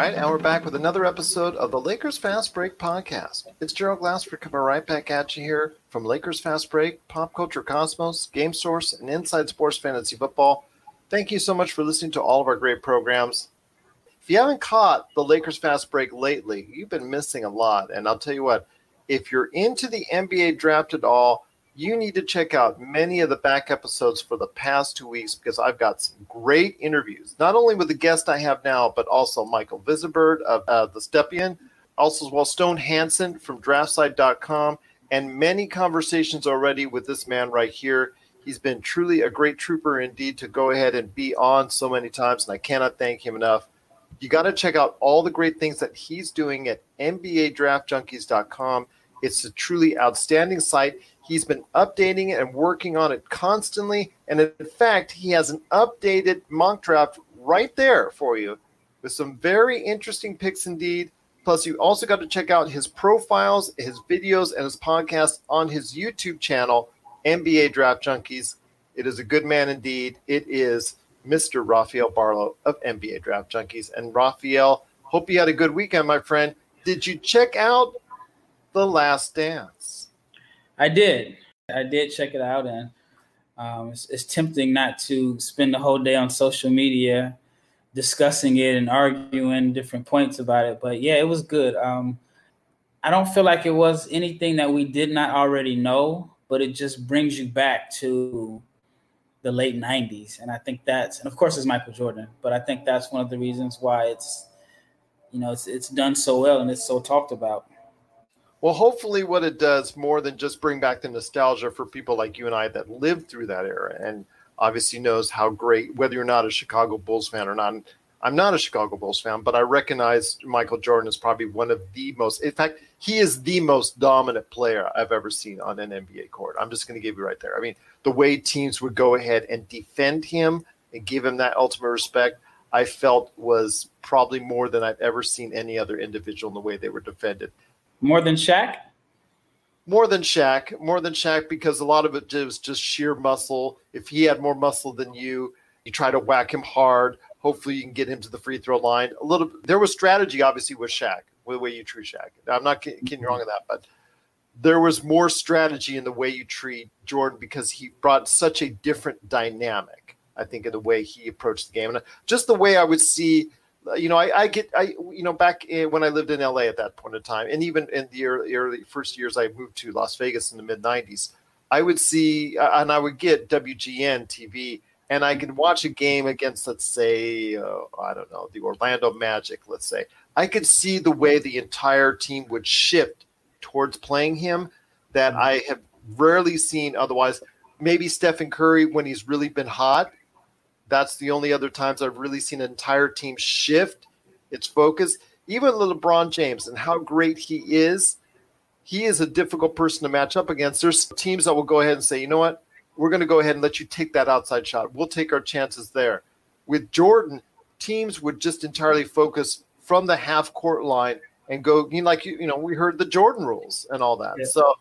right, and we're back with another episode of the Lakers Fast Break podcast. It's Gerald Glassford coming right back at you here from Lakers Fast Break, Pop Culture Cosmos, Game Source, and Inside Sports Fantasy Football. Thank you so much for listening to all of our great programs. If you haven't caught the Lakers Fast Break lately, you've been missing a lot. And I'll tell you what, if you're into the NBA draft at all, you need to check out many of the back episodes for the past two weeks because I've got some great interviews, not only with the guest I have now, but also Michael Visibird of uh, the Stepien, also as well Stone Hansen from draftside.com, and many conversations already with this man right here. He's been truly a great trooper indeed to go ahead and be on so many times, and I cannot thank him enough. You got to check out all the great things that he's doing at NBADraftJunkies.com. It's a truly outstanding site. He's been updating it and working on it constantly. And in fact, he has an updated mock draft right there for you with some very interesting picks indeed. Plus, you also got to check out his profiles, his videos, and his podcast on his YouTube channel, NBA Draft Junkies. It is a good man indeed. It is Mr. Rafael Barlowe of NBA Draft Junkies. And Rafael, hope you had a good weekend, my friend. Did you check out The Last Dance? I did. I did check it out, and um, it's, it's, tempting not to spend the whole day on social media discussing it and arguing different points about it. But yeah, it was good. Um, I don't feel like it was anything that we did not already know, but it just brings you back to the late 90s. And I think that's, and of course, it's Michael Jordan, but I think that's one of the reasons why it's, you know, it's, it's done so well and it's so talked about. Well, hopefully, what it does more than just bring back the nostalgia for people like you and I that lived through that era and obviously knows how great, whether you're not a Chicago Bulls fan or not. I'm not a Chicago Bulls fan, but I recognize Michael Jordan is probably one of the most, in fact, he is the most dominant player I've ever seen on an NBA court. I'm just going to give you right there. I mean, the way teams would go ahead and defend him and give him that ultimate respect, I felt was probably more than I've ever seen any other individual in the way they were defended. More than Shaq? More than Shaq. More than Shaq because a lot of it was just sheer muscle. If he had more muscle than you, you try to whack him hard. Hopefully, you can get him to the free throw line. A little. There was strategy, obviously, with Shaq, with the way you treat Shaq. I'm not kidding you wrong mm-hmm. on that, but there was more strategy in the way you treat Jordan because he brought such a different dynamic. I think in the way he approached the game and uh, just the way I would see you know, I, I, get, I, you know, back in, when I lived in LA at that point in time, and even in the early, early first years I moved to Las Vegas in the mid 90s, I would see, uh, and I would get WGN TV, and I could watch a game against, let's say, uh, I don't know, the Orlando Magic, let's say. I could see the way the entire team would shift towards playing him that mm-hmm. I have rarely seen otherwise. Maybe Stephen Curry when he's really been hot that's the only other times I've really seen an entire team shift its focus. Even LeBron James and how great he is, he is a difficult person to match up against. There's teams that will go ahead and say, you know what, we're going to go ahead and let you take that outside shot. We'll take our chances there. With Jordan, teams would just entirely focus from the half court line and go, you know, like you know, we heard the Jordan rules and all that. Yeah. So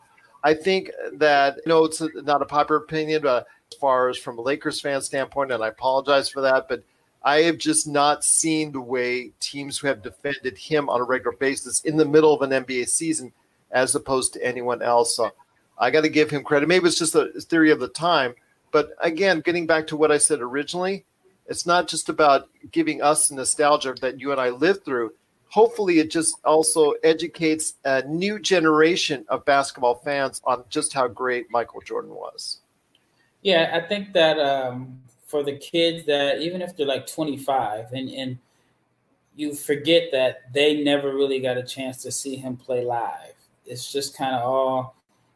I think that you know it's not a popular opinion, but far as from a Lakers fan standpoint, and I apologize for that, but I have just not seen the way teams who have defended him on a regular basis in the middle of an NBA season as opposed to anyone else. So I got to give him credit. Maybe it's just a theory of the time. But again, getting back to what I said originally, it's not just about giving us nostalgia that you and I lived through. Hopefully, it just also educates a new generation of basketball fans on just how great Michael Jordan was. Yeah, I think that um, for the kids that even if they're like 25 and and you forget that they never really got a chance to see him play live. It's just kind of all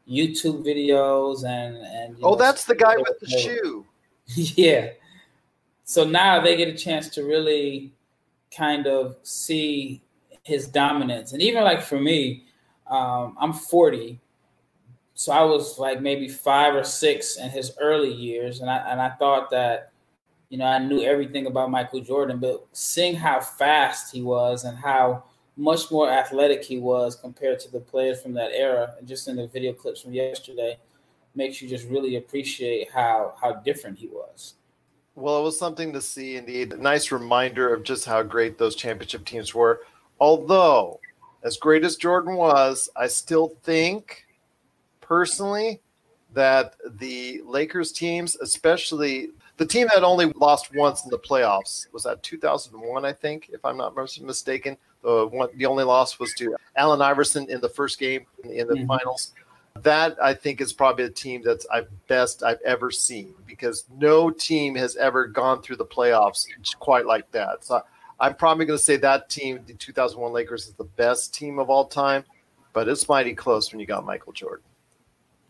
YouTube videos and and oh, know, that's the guy with the shoe. yeah. So now they get a chance to really kind of see his dominance, and even like for me, um, I'm 40, so I was like maybe five or six in his early years, and I and I thought that, you know, I knew everything about Michael Jordan, but seeing how fast he was and how much more athletic he was compared to the players from that era, and just in the video clips from yesterday, makes you just really appreciate how how different he was. Well, it was something to see indeed. A nice reminder of just how great those championship teams were. Although, as great as Jordan was, I still think personally that the Lakers teams, especially the team that only lost once in the playoffs, was that 2001, I think, if I'm not mistaken. The one, the only loss was to Allen Iverson in the first game in the mm-hmm. finals. That I think is probably a team that's I've best I've ever seen because no team has ever gone through the playoffs quite like that. So I'm probably going to say that team, the 2001 Lakers, is the best team of all time, but it's mighty close when you got Michael Jordan.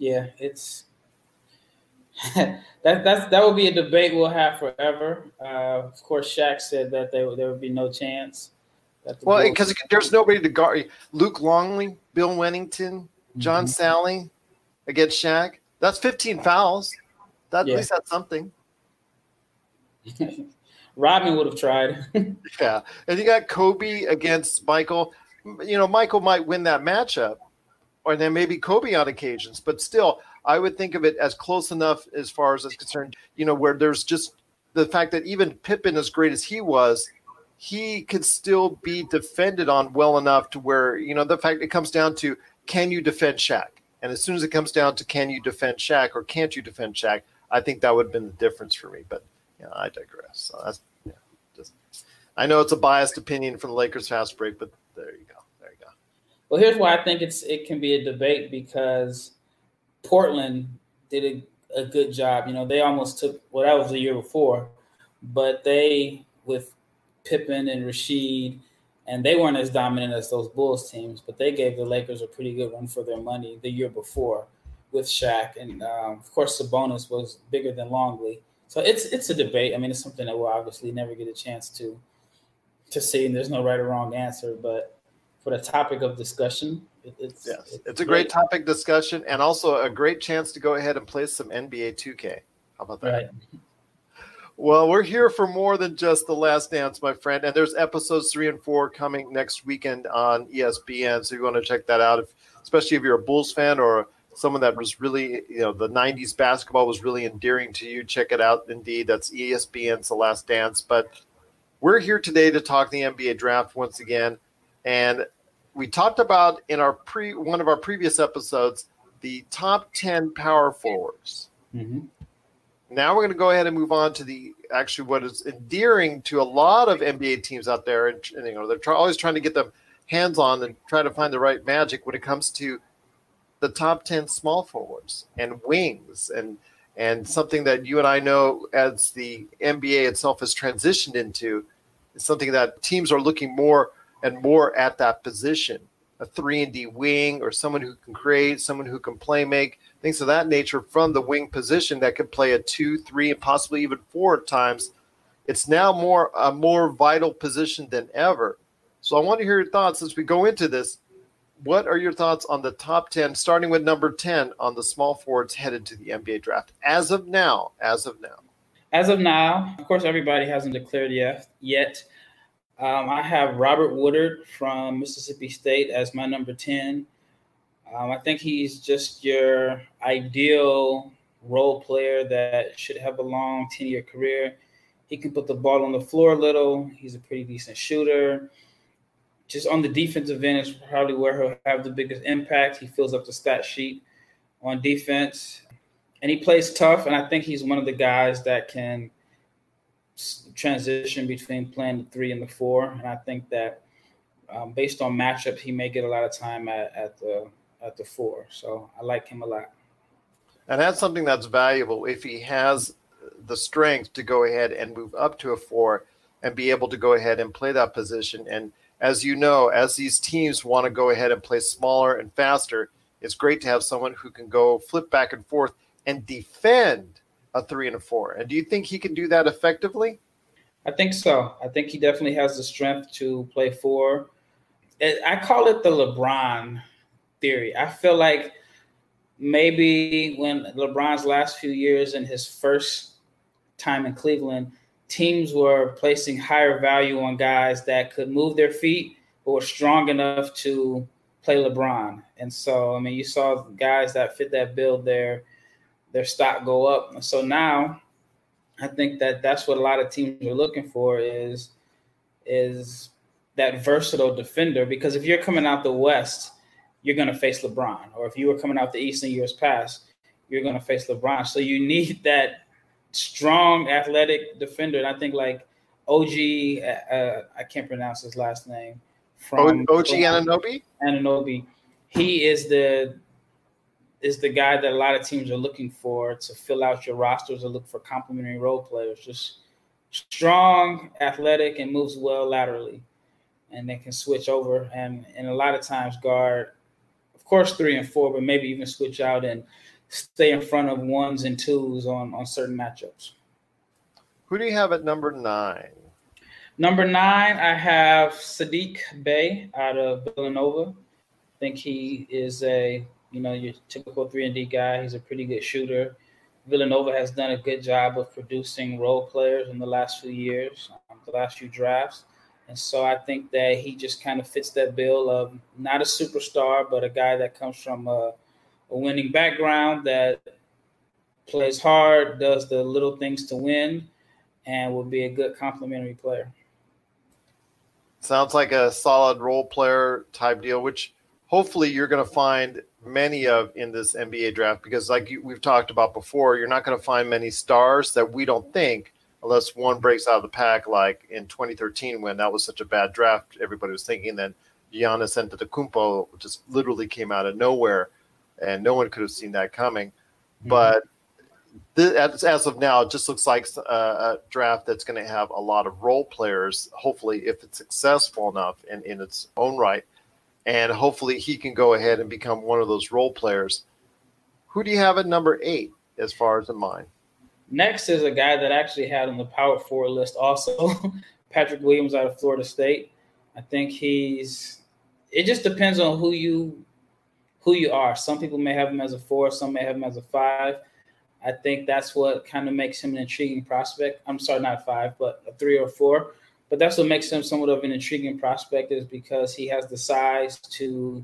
Yeah, it's that that's that will be a debate we'll have forever. Uh, of course, Shaq said that there there would be no chance. well, because there's nobody to guard. Luke Longley, Bill Wennington, John mm-hmm. Salley against Shaq. That's 15 fouls. That yeah. at least that's something. Rodman would have tried. yeah, and you got Kobe against Michael. You know, Michael might win that matchup, or then maybe Kobe on occasions, but still, I would think of it as close enough as far as it's concerned. You know, where there's just the fact that even Pippen, as great as he was, he could still be defended on well enough to where you know the fact it comes down to can you defend Shaq, and as soon as it comes down to can you defend Shaq or can't you defend Shaq, I think that would have been the difference for me. But you know, I digress. So that's yeah, just I know it's a biased opinion from the Lakers fast break, but there you go. Well, here's why I think it's it can be a debate because Portland did a, a good job. You know, they almost took well, that was the year before, but they with Pippen and Rasheed, and they weren't as dominant as those Bulls teams, but they gave the Lakers a pretty good run for their money the year before with Shaq, and um, of course Sabonis was bigger than Longley. So it's it's a debate. I mean, it's something that we'll obviously never get a chance to to see, and there's no right or wrong answer. But for the topic of discussion, it's yes, it's, it's a great, great topic discussion, and also a great chance to go ahead and play some NBA 2K. How about that? Right. Well, we're here for more than just the last dance, my friend. And there's episodes three and four coming next weekend on ESPN. So you want to check that out, if, especially if you're a Bulls fan or someone that was really, you know, the 90s basketball was really endearing to you. Check it out. Indeed, that's ESPN's The Last Dance. But we're here today to talk the NBA draft once again. And we talked about in our pre one of our previous episodes the top 10 power forwards. Mm-hmm. Now we're going to go ahead and move on to the actually what is endearing to a lot of NBA teams out there, and, and you know they're try, always trying to get them hands on and try to find the right magic when it comes to the top 10 small forwards and wings and and something that you and I know as the NBA itself has transitioned into is something that teams are looking more and more at that position a 3 and D wing or someone who can create someone who can play make things of that nature from the wing position that could play a 2 3 and possibly even 4 times it's now more a more vital position than ever so I want to hear your thoughts as we go into this what are your thoughts on the top 10, starting with number 10 on the small forwards headed to the NBA draft as of now? As of now. As of now, of course, everybody hasn't declared yet. Yet, um, I have Robert Woodard from Mississippi State as my number 10. Um, I think he's just your ideal role player that should have a long 10 year career. He can put the ball on the floor a little. He's a pretty decent shooter just on the defensive end is probably where he'll have the biggest impact. He fills up the stat sheet on defense, and he plays tough. And I think he's one of the guys that can transition between playing the three and the four. And I think that um, based on matchups, he may get a lot of time at, at the at the four. So I like him a lot. And that's something that's valuable if he has the strength to go ahead and move up to a four and be able to go ahead and play that position and as you know, as these teams want to go ahead and play smaller and faster, it's great to have someone who can go flip back and forth and defend a three and a four. And do you think he can do that effectively? I think so. I think he definitely has the strength to play four. I call it the LeBron theory. I feel like maybe when LeBron's last few years in his first time in Cleveland, teams were placing higher value on guys that could move their feet but were strong enough to play LeBron. And so, I mean, you saw guys that fit that build their their stock go up. So now I think that that's what a lot of teams are looking for is is that versatile defender. Because if you're coming out the West, you're going to face LeBron, or if you were coming out the East in years past, you're going to face LeBron. So you need that strong, athletic defender. And I think like OG, uh, I can't pronounce his last name. From OG Anunoby. Anunoby, he is the is the guy that a lot of teams are looking for to fill out your rosters or look for complementary role players. Just strong, athletic, and moves well laterally, and they can switch over and and a lot of times guard, of course, three and four, but maybe even switch out and stay in front of ones and twos on on certain matchups. Who do you have at number nine? Number nine, I have Sadiq Bey out of Villanova. I think he is a you know your typical three and D guy. He's a pretty good shooter. Villanova has done a good job of producing role players in the last few years, um, the last few drafts. And so I think that he just kind of fits that bill of not a superstar, but a guy that comes from a, a winning background that plays hard, does the little things to win, and will be a good complementary player. Sounds like a solid role player type deal, which hopefully you're going to find many of in this NBA draft because, like you, we've talked about before, you're not going to find many stars that we don't think, unless one breaks out of the pack, like in 2013 when that was such a bad draft. Everybody was thinking then Giannis Antetokounmpo just literally came out of nowhere, and no one could have seen that coming. Mm-hmm. But as, as of now, it just looks like a, a draft that's going to have a lot of role players. Hopefully, if it's successful enough in, in its own right, and hopefully he can go ahead and become one of those role players. Who do you have at number eight as far as in mind? Next is a guy that I actually had on the power four list also, Patrick Williams out of Florida State. I think he's. It just depends on who you who you are. Some people may have him as a four, some may have him as a five. I think that's what kind of makes him an intriguing prospect. I'm sorry, not five, but a three or four. But that's what makes him somewhat of an intriguing prospect is because he has the size to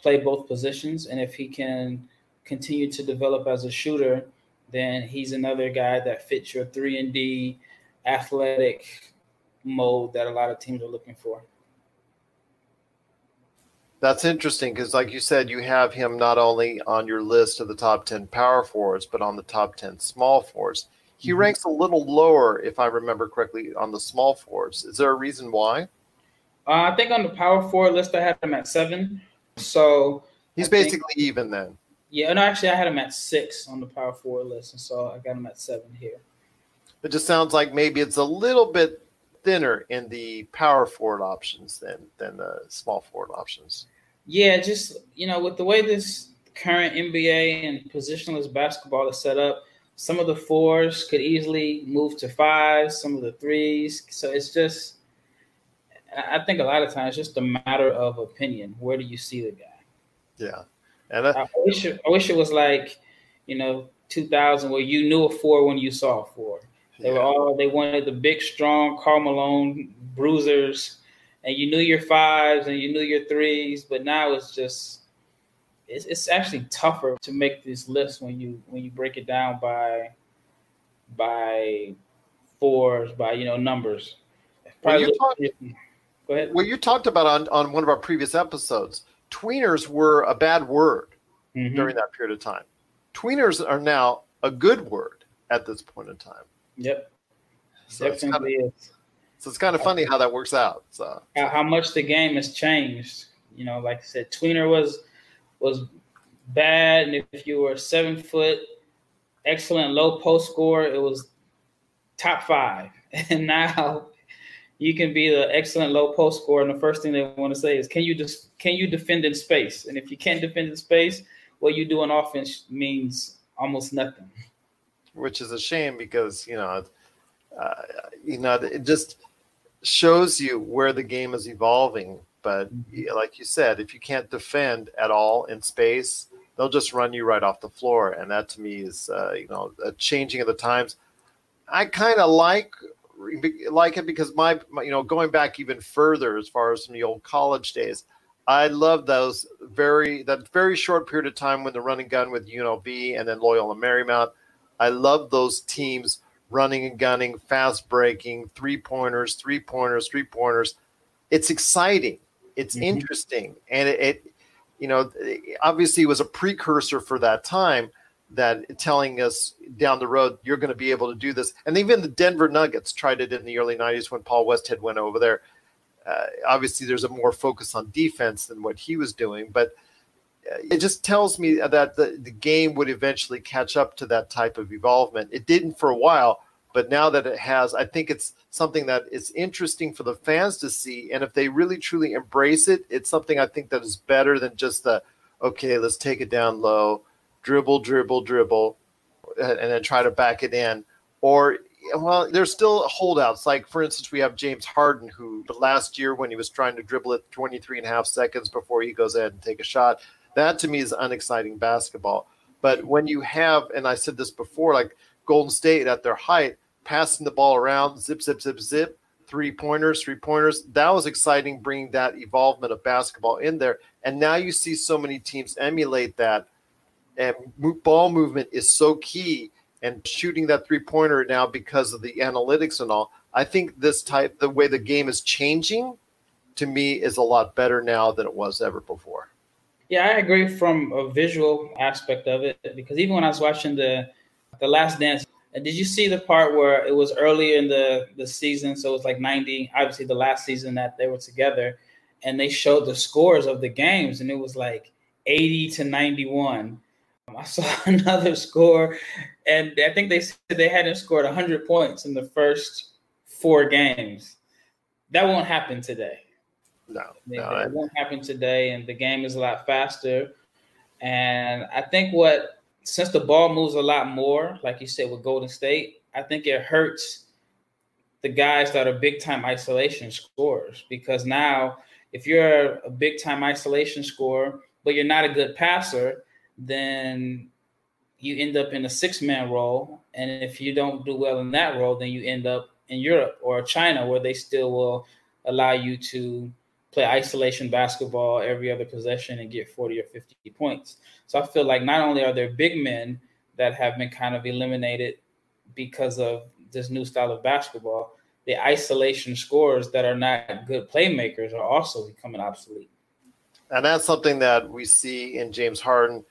play both positions, and if he can continue to develop as a shooter, then he's another guy that fits your three and D athletic mode that a lot of teams are looking for. That's interesting because, like you said, you have him not only on your list of the top 10 power forwards, but on the top 10 small forwards. He mm-hmm. ranks a little lower, if I remember correctly, on the small forwards. Is there a reason why? Uh, I think on the power forward list, I had him at seven. So he's I basically think, even then. Yeah, no, actually, I had him at six on the power forward list, and so I got him at seven here. It just sounds like maybe it's a little bit thinner in the power forward options than than the small forward options. Yeah, just you know, with the way this current NBA and positionless basketball is set up, some of the fours could easily move to fives, some of the threes. So it's just, I think a lot of times just a matter of opinion. Where do you see the guy? Yeah, and I, I wish it, I wish it was like, you know, 2000 where you knew a four when you saw a four. They yeah. were all they wanted the big, strong Karl Malone bruisers and you knew your fives and you knew your threes, but now it's just it's, it's actually tougher to make this list when you when you break it down by by fours by you know numbers. Well you, talk, Go ahead. well, you talked about on, on one of our previous episodes, tweeners were a bad word mm-hmm. during that period of time. Tweeners are now a good word at this point in time. Yep. So Definitely it's kind of, is. So it's kind of funny how that works out. So how much the game has changed. You know, like I said, tweener was was bad, and if you were seven foot, excellent low post score, it was top five. And now you can be the excellent low post scorer, and the first thing they want to say is, "Can you just can you defend in space?" And if you can't defend in space, what you do on offense means almost nothing. Which is a shame because you know, uh, you know, it just shows you where the game is evolving. But mm-hmm. like you said, if you can't defend at all in space, they'll just run you right off the floor, and that to me is uh, you know a changing of the times. I kind of like like it because my, my, you know going back even further as far as from the old college days, I love those very that very short period of time when the running gun with UNLV and then Loyola Marymount. I love those teams running and gunning, fast breaking, three pointers, three pointers, three pointers. It's exciting. It's mm-hmm. interesting, and it, it, you know, obviously was a precursor for that time that telling us down the road you're going to be able to do this. And even the Denver Nuggets tried it in the early '90s when Paul Westhead went over there. Uh, obviously, there's a more focus on defense than what he was doing, but uh, it just tells me that the, the game would eventually catch up to that type of evolvement. It didn't for a while, but now that it has, I think it's something that is interesting for the fans to see. And if they really truly embrace it, it's something I think that is better than just the okay, let's take it down low, dribble, dribble, dribble, and then try to back it in. Or well, there's still holdouts. Like, for instance, we have James Harden, who last year when he was trying to dribble it 23 and a half seconds before he goes ahead and take a shot, that to me is unexciting basketball. But when you have, and I said this before, like Golden State at their height, passing the ball around, zip, zip, zip, zip, three pointers, three pointers. That was exciting, bringing that evolvement of basketball in there. And now you see so many teams emulate that. And ball movement is so key. And shooting that three pointer now because of the analytics and all. I think this type, the way the game is changing, to me, is a lot better now than it was ever before. Yeah, I agree from a visual aspect of it because even when I was watching the the Last Dance, and did you see the part where it was earlier in the, the season? So it was like 90, obviously the last season that they were together, and they showed the scores of the games, and it was like 80 to 91. Um, I saw another score, and I think they said they hadn't scored 100 points in the first four games. That won't happen today. No, no, it won't happen today, and the game is a lot faster. And I think what since the ball moves a lot more, like you said with Golden State, I think it hurts the guys that are big time isolation scorers because now if you're a big time isolation scorer, but you're not a good passer, then you end up in a six man role. And if you don't do well in that role, then you end up in Europe or China where they still will allow you to play isolation basketball every other possession and get 40 or 50 points. So I feel like not only are there big men that have been kind of eliminated because of this new style of basketball, the isolation scores that are not good playmakers are also becoming obsolete. And that's something that we see in James Harden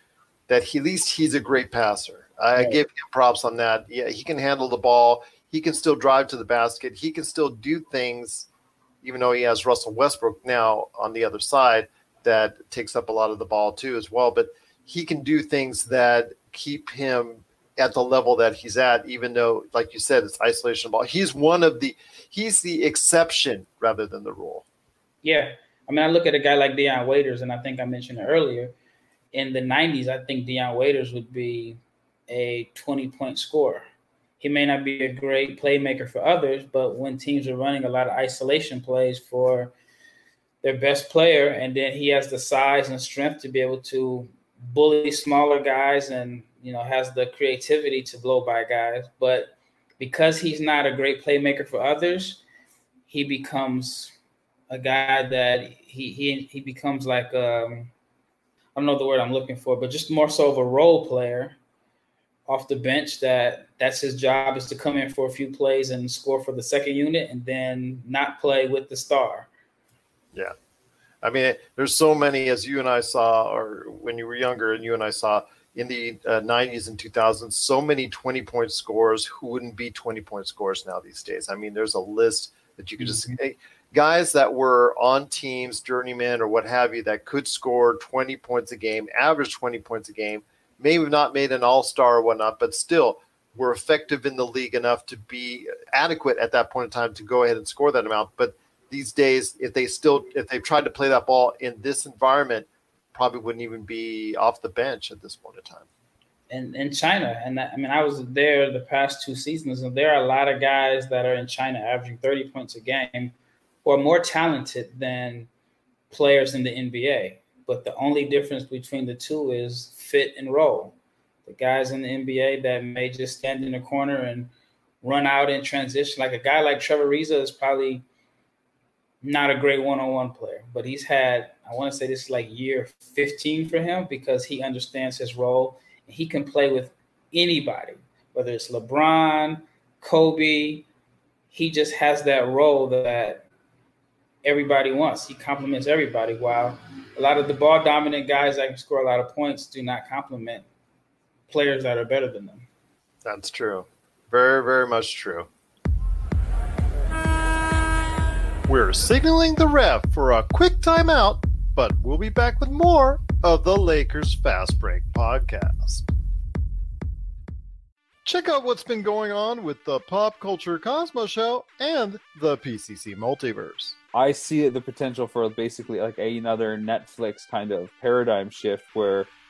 that he, at least he's a great passer. I give him props on that. Yeah, he can handle the ball. He can still drive to the basket. He can still do things even though he has Russell Westbrook now on the other side that takes up a lot of the ball too as well. But he can do things that keep him at the level that he's at, even though, like you said, it's isolation ball. He's one of the he's the exception rather than the rule. Yeah. I mean, I look at a guy like Dion Waiters, and I think I mentioned it earlier. In the 90s, I think Dion Waiters would be a 20 point scorer he may not be a great playmaker for others, but when teams are running a lot of isolation plays for their best player, and then he has the size and strength to be able to bully smaller guys and you know has the creativity to blow by guys, but because he's not a great playmaker for others, he becomes a guy that he he he becomes like um I don't know the word I'm looking for, but just more so of a role player off the bench that that's his job is to come in for a few plays and score for the second unit and then not play with the star. Yeah. I mean, there's so many as you and I saw, or when you were younger and you and I saw in the uh, 90s and 2000s, so many 20 point scores who wouldn't be 20 point scores now these days. I mean, there's a list that you could just mm-hmm. guys that were on teams, journeymen or what have you, that could score 20 points a game, average 20 points a game may have not made an all star or whatnot, but still were effective in the league enough to be adequate at that point in time to go ahead and score that amount. But these days, if they still if they've tried to play that ball in this environment, probably wouldn't even be off the bench at this point in time. In, in China, and I mean, I was there the past two seasons, and there are a lot of guys that are in China averaging 30 points a game who are more talented than players in the NBA. But the only difference between the two is fit and role. The guys in the NBA that may just stand in the corner and run out in transition, like a guy like Trevor Ariza is probably not a great one-on-one player, but he's had I want to say this is like year 15 for him because he understands his role and he can play with anybody, whether it's LeBron, Kobe, he just has that role that everybody wants. He complements everybody. While a lot of the ball dominant guys that can score a lot of points do not complement players that are better than them. That's true. Very, very much true. We're signaling the ref for a quick timeout, but we'll be back with more of the Lakers Fast Break podcast. Check out what's been going on with the Pop Culture Cosmos Show and the PCC Multiverse. I see the potential for basically like another Netflix kind of paradigm shift where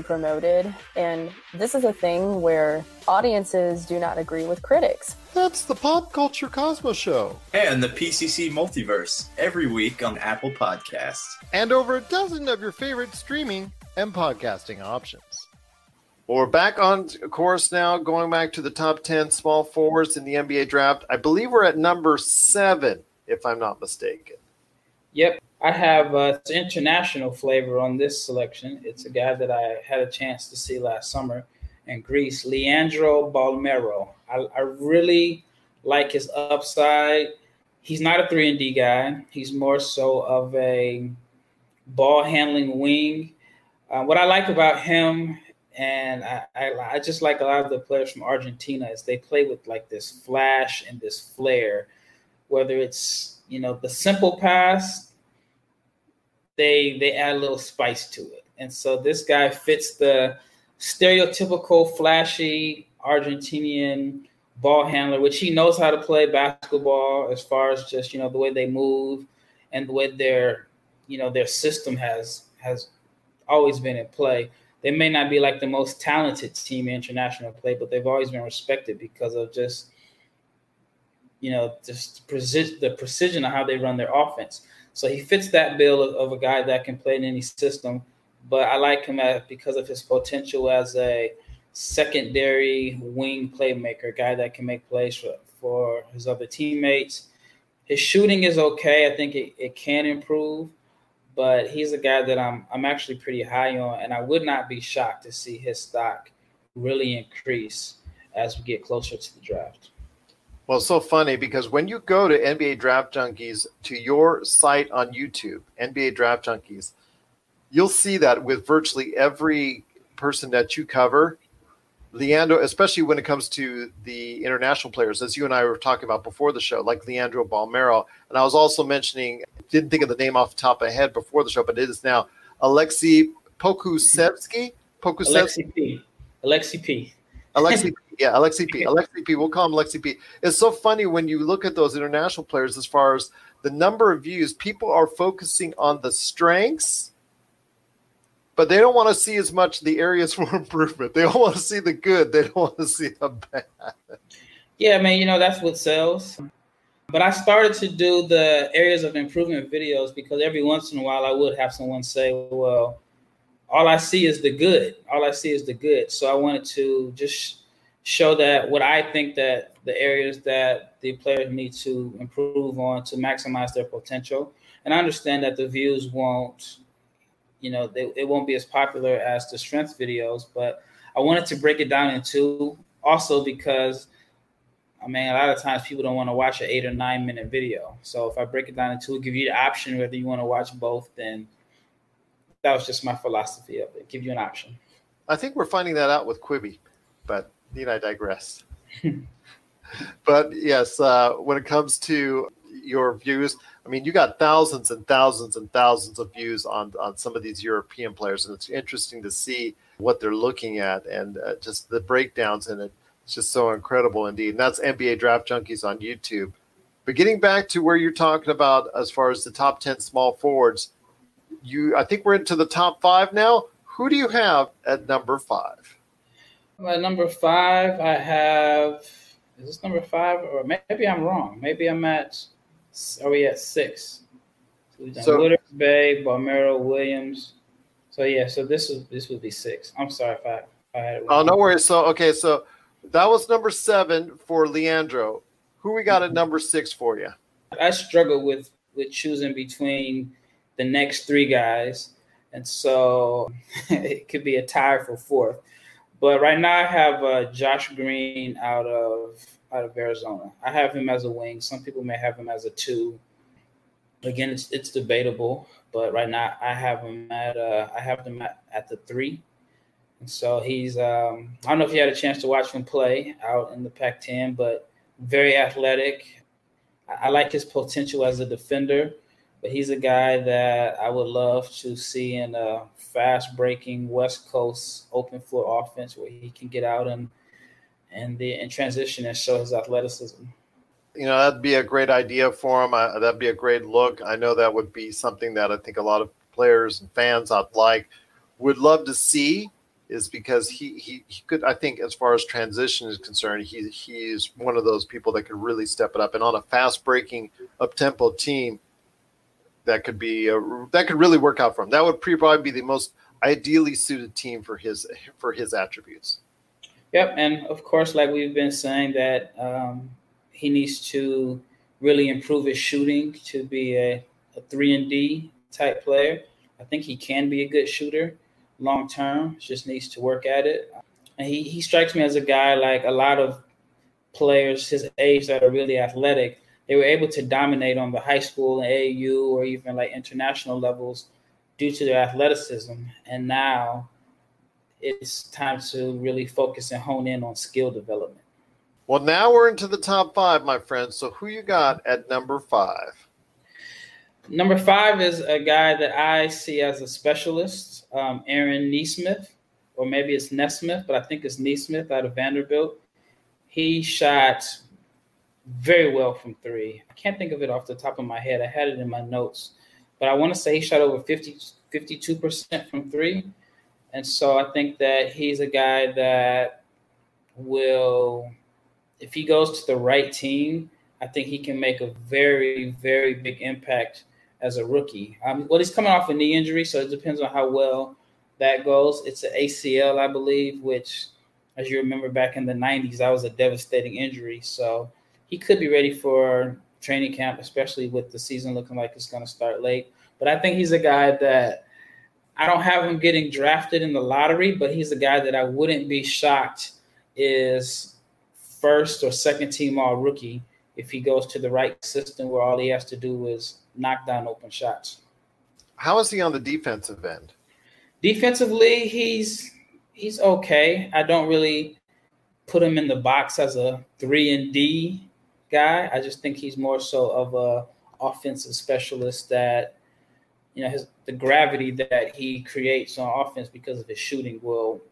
promoted, and this is a thing where audiences do not agree with critics. That's the Pop Culture Cosmos Show. And the PCC Multiverse every week on Apple Podcasts. And over a dozen of your favorite streaming and podcasting options. Well, we're back on course now, going back to the top 10 small forwards in the NBA draft. I believe we're at number seven, if I'm not mistaken. Yep. I have uh, international flavor on this selection. It's a guy that I had a chance to see last summer in Greece, Leandro Bolmaro. I, I really like his upside. He's not a three and D guy. He's more so of a ball handling wing. Uh, what I like about him, and I, I, I, just like a lot of the players from Argentina, is they play with like this flash and this flair. Whether it's you know the simple pass, they they add a little spice to it, and so this guy fits the stereotypical flashy Argentinian ball handler, which he knows how to play basketball as far as just you know the way they move and the way their you know their system has has always been in play. They may not be like the most talented team in international play, but they've always been respected because of just you know just the precision of how they run their offense. So he fits that bill of, of a guy that can play in any system but I like him as, because of his potential as a secondary wing playmaker, guy that can make plays for, for his other teammates. His shooting is okay. I think it, it can improve, but he's a guy that I'm I'm actually pretty high on, and I would not be shocked to see his stock really increase as we get closer to the draft. Well, it's so funny because when you go to NBA Draft Junkies to your site on YouTube, NBA Draft Junkies, you'll see that with virtually every person that you cover. Leandro, especially when it comes to the international players, as you and I were talking about before the show, like Leandro Bolmaro. And I was also mentioning, didn't think of the name off the top of my head before the show, but it is now Alexei Pokusevski. Pokusevski. Alexei P. Alexei P. Alexei P. Yeah, Alexei P. Alexei P. We'll call him Alexei P. It's so funny when you look at those international players as far as the number of views, people are focusing on the strengths but they don't want to see as much the areas for improvement. They don't want to see the good. They don't want to see the bad. Yeah, man, you know that's what sells. But I started to do the areas of improvement videos because every once in a while I would have someone say, "Well, all I see is the good. All I see is the good." So I wanted to just show that what I think that the areas that the players need to improve on to maximize their potential. And I understand that the views won't you know, they, it won't be as popular as the strength videos, but I wanted to break it down in two. Also, because I mean, a lot of times people don't want to watch an eight or nine minute video. So if I break it down in two, give you the option whether you want to watch both, then that was just my philosophy of it. Give you an option. I think we're finding that out with Quibi, but need I digress? but yes, uh, when it comes to your views, I mean, you got thousands and thousands and thousands of views on on some of these European players, and it's interesting to see what they're looking at and uh, just the breakdowns in it. It's just so incredible indeed. And that's NBA Draft Junkies on YouTube. But getting back to where you're talking about as far as the top ten small forwards, you I think we're into the top five now. Who do you have at number five? At number five, I have is this number five or maybe I'm wrong. Maybe I'm at are we at six? So, we've done So- Bey, Bolmaro, Williams. So yeah, so this is this would be six. I'm sorry if I, if I had it Oh, no worries. So, okay, so that was number seven for Leandro. Who we got at number six for you? I struggle with with choosing between the next three guys, and so it could be a tie for fourth. But right now, I have uh, Josh Green out of out of Arizona. I have him as a wing. Some people may have him as a two. Again, it's it's debatable, but right now I have him at uh, I have him at, at the three. And so he's um, I don't know if you had a chance to watch him play out in the Pac-10, but very athletic. I I like his potential as a defender, but he's a guy that I would love to see in a fast breaking West Coast open floor offense where he can get out and and the and transition and show his athleticism. You know, that'd be a great idea for him. I, that'd be a great look. I know that would be something that I think a lot of players and fans out like would love to see. Is because he, he he could I think as far as transition is concerned, he he's one of those people that could really step it up. And on a fast breaking up tempo team, that could be a, that could really work out for him. That would probably be the most ideally suited team for his for his attributes. Yep, and of course, like we've been saying, that um, he needs to really improve his shooting to be a, a three and D type player. I think he can be a good shooter long term. Just needs to work at it. And he he strikes me as a guy like a lot of players his age that are really athletic. They were able to dominate on the high school and AAU or even like international levels due to their athleticism, and now it's time to really focus and hone in on skill development. Well, now we're into the top five, my friends. So who you got at number five? Number five is a guy that I see as a specialist, um, Aaron Neesmith, or maybe it's Nesmith, but I think it's Neesmith out of Vanderbilt. He shot very well from three. I can't think of it off the top of my head. I had it in my notes, but I want to say he shot over 50, 52% from three. And so I think that he's a guy that will, if he goes to the right team, I think he can make a very, very big impact as a rookie. Um, well, he's coming off a knee injury, so it depends on how well that goes. It's an ACL, I believe, which, as you remember back in the 90s, that was a devastating injury. So he could be ready for training camp, especially with the season looking like it's going to start late. But I think he's a guy that I don't have him getting drafted in the lottery, but he's a guy that I wouldn't be shocked is first or second team all rookie if he goes to the right system where all he has to do is knock down open shots. How is he on the defensive end? Defensively, he's he's okay. I don't really put him in the box as a three and D guy. I just think he's more so of a offensive specialist that you know his the gravity that he creates on offense because of his shooting will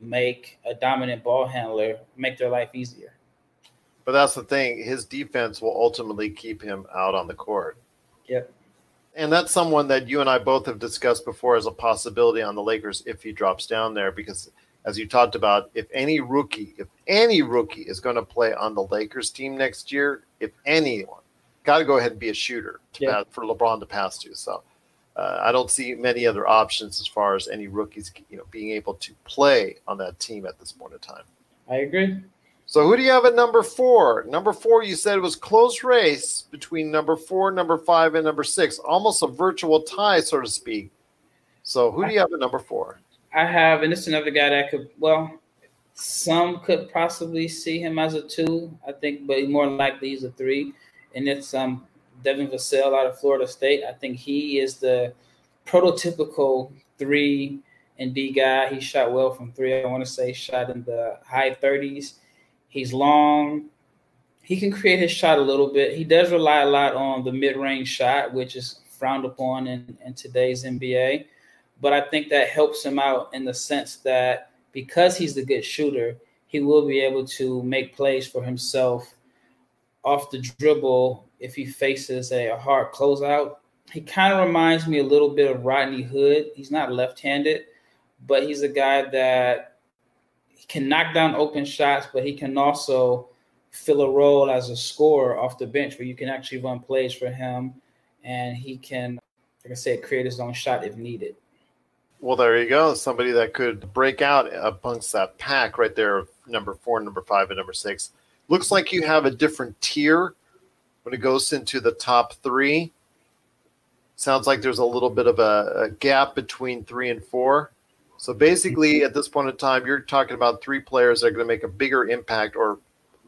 make a dominant ball handler make their life easier. But that's the thing. His defense will ultimately keep him out on the court. Yep. And that's someone that you and I both have discussed before as a possibility on the Lakers if he drops down there. Because as you talked about, if any rookie, if any rookie is going to play on the Lakers team next year, if anyone, got to go ahead and be a shooter to Yeah. pass, for LeBron to pass to. So uh, I don't see many other options as far as any rookies, you know, being able to play on that team at this point in time. I agree. So who do you have at number four? Number four, you said it was close race between number four, number five, and number six, almost a virtual tie, so to speak. So who do you have at number four? I have, and is another guy that could, well, some could possibly see him as a two, I think, but more likely he's a three. And it's um Devin Vassell out of Florida State. I think he is the prototypical three and D guy. He shot well from three. I want to say shot in the high 30s. He's long. He can create his shot a little bit. He does rely a lot on the mid-range shot, which is frowned upon in, in today's NBA but I think that helps him out in the sense that because he's the good shooter, he will be able to make plays for himself off the dribble if he faces a, hard closeout. He kind of reminds me a little bit of Rodney Hood. He's not left-handed, but he's a guy that can knock down open shots, but he can also fill a role as a scorer off the bench where you can actually run plays for him and he can, like I said, create his own shot if needed. Well, there you go. Somebody that could break out amongst that pack right there, number four, number five, and number six. Looks like you have a different tier when it goes into the top three. Sounds like there's a little bit of a, a gap between three and four. So basically, at this point in time, you're talking about three players that are going to make a bigger impact, or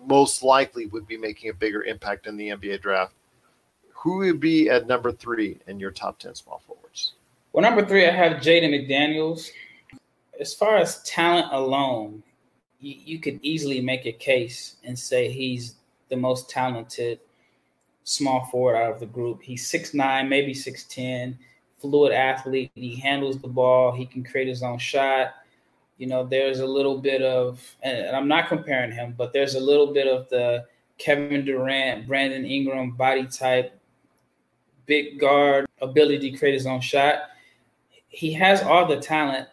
most likely would be making a bigger impact in the NBA draft. Who would be at number three in your top 10 small forwards? Well, number three, I have Jaden McDaniels. As far as talent alone, you, you could easily make a case and say he's the most talented small forward out of the group. He's 6'9, maybe 6'10, fluid athlete. He handles the ball, he can create his own shot. You know, there's a little bit of, and I'm not comparing him, but there's a little bit of the Kevin Durant, Brandon Ingram body type, big guard ability to create his own shot. He has all the talent.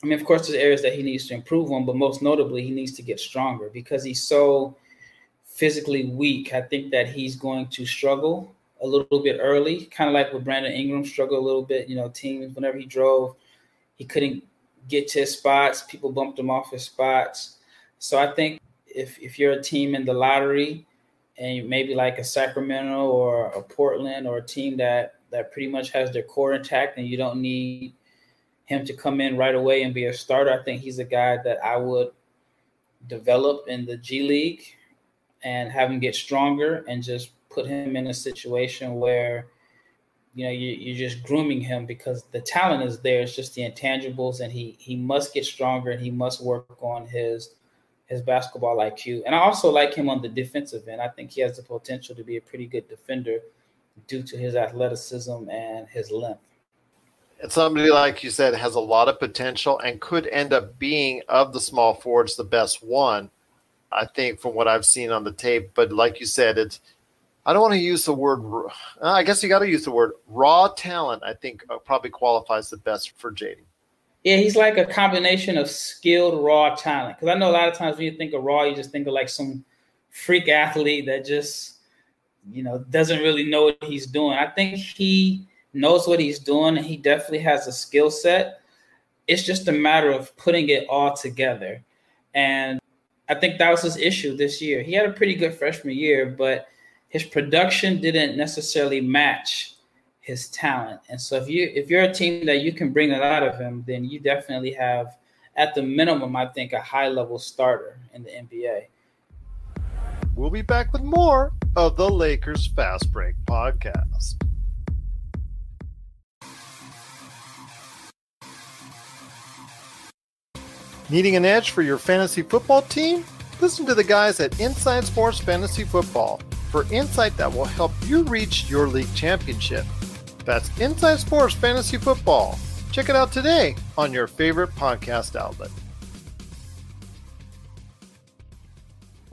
I mean, of course, there's areas that he needs to improve on, but most notably, he needs to get stronger because he's so physically weak. I think that he's going to struggle a little bit early, kind of like with Brandon Ingram struggled a little bit. You know, teams whenever he drove, he couldn't get to his spots. People bumped him off his spots. So I think if if you're a team in the lottery and maybe like a Sacramento or a Portland or a team that that pretty much has their core intact and you don't need him to come in right away and be a starter, I think he's a guy that I would develop in the G League and have him get stronger and just put him in a situation where you know you, you're just grooming him because the talent is there it's just the intangibles and he he must get stronger and he must work on his his basketball IQ. And I also like him on the defensive end. I think he has the potential to be a pretty good defender due to his athleticism and his length. And somebody like you said has a lot of potential and could end up being of the small forwards the best one. I think from what I've seen on the tape, but like you said, it's I don't want to use the word. I guess you got to use the word raw talent. I think uh, probably qualifies the best for Jaden. Yeah, he's like a combination of skilled raw talent. Because I know a lot of times when you think of raw, you just think of like some freak athlete that just, you know, doesn't really know what he's doing. I think he knows what he's doing and he definitely has a skill set. It's just a matter of putting it all together. And I think that was his issue this year. He had a pretty good freshman year, but his production didn't necessarily match his talent. And so if you if you're a team that you can bring it out of him, then you definitely have at the minimum, I think, a high level starter in the NBA. We'll be back with more of the Lakers Fast Break podcast. Needing an edge for your fantasy football team? Listen to the guys at Inside Sports Fantasy Football for insight that will help you reach your league championship. That's Inside Sports Fantasy Football. Check it out today on your favorite podcast outlet.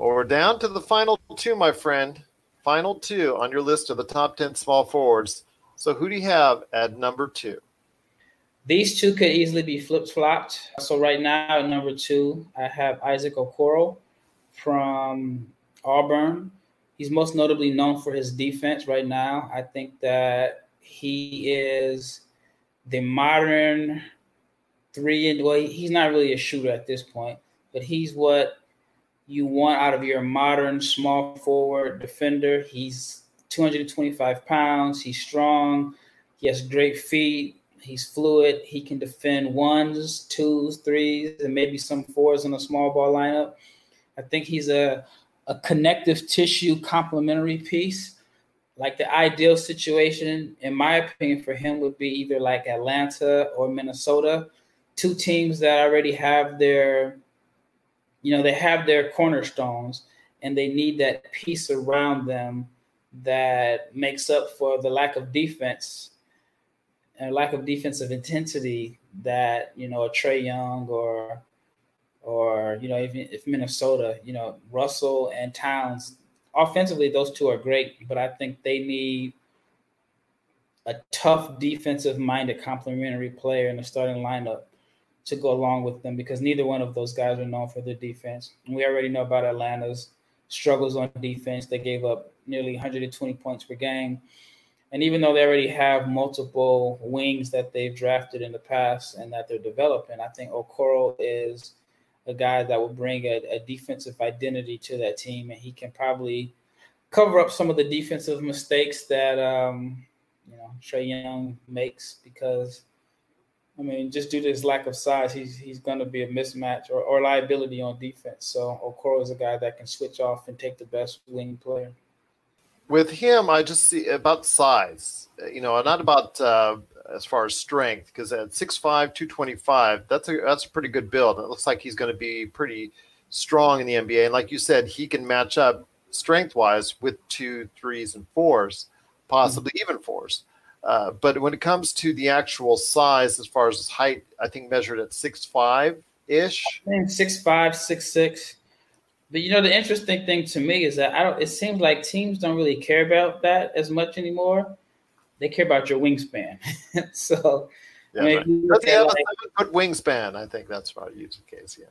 Well, we're down to the final two, my friend. Final two on your list of the top 10 small forwards. So, who do you have at number two? These two could easily be flip flopped. So, right now at number two, I have Isaac Okoro from Auburn. He's most notably known for his defense right now. I think that he is the modern three and well, he's not really a shooter at this point, but he's what you want out of your modern small forward defender. He's 225 pounds. He's strong. He has great feet. He's fluid. He can defend ones, twos, threes, and maybe some fours in a small ball lineup. I think he's a, a connective tissue complementary piece like the ideal situation, in my opinion, for him would be either like Atlanta or Minnesota, two teams that already have their, you know, they have their cornerstones and they need that piece around them that makes up for the lack of defense and lack of defensive intensity that you know a Trae Young or or you know even if Minnesota, you know Russell and Towns offensively, those two are great, but I think they need a tough defensive minded complementary player in the starting lineup to go along with them because neither one of those guys are known for their defense. And we already know about Atlanta's struggles on defense. They gave up nearly 120 points per game. And even though they already have multiple wings that they've drafted in the past and that they're developing, I think Okoro is a guy that will bring a, a defensive identity to that team, and he can probably cover up some of the defensive mistakes that um, you know Trae Young makes because I mean, just due to his lack of size, he's he's going to be a mismatch or, or liability on defense. So Okoro is a guy that can switch off and take the best wing player with him, I just see about size, you know, not about uh, as far as strength, because at 6'5, 225, that's a that's a pretty good build. It looks like he's going to be pretty strong in the NBA. And like you said, he can match up strength wise with two, threes, and fours, possibly mm-hmm. even fours. Uh, but when it comes to the actual size, as far as his height, I think measured at six five ish. Six five, six six. But you know, the interesting thing to me is that I don't. It seems like teams don't really care about that as much anymore. They care about your wingspan. so, yeah, I mean, right. have like, a seven wingspan? I think that's probably the case. Yeah.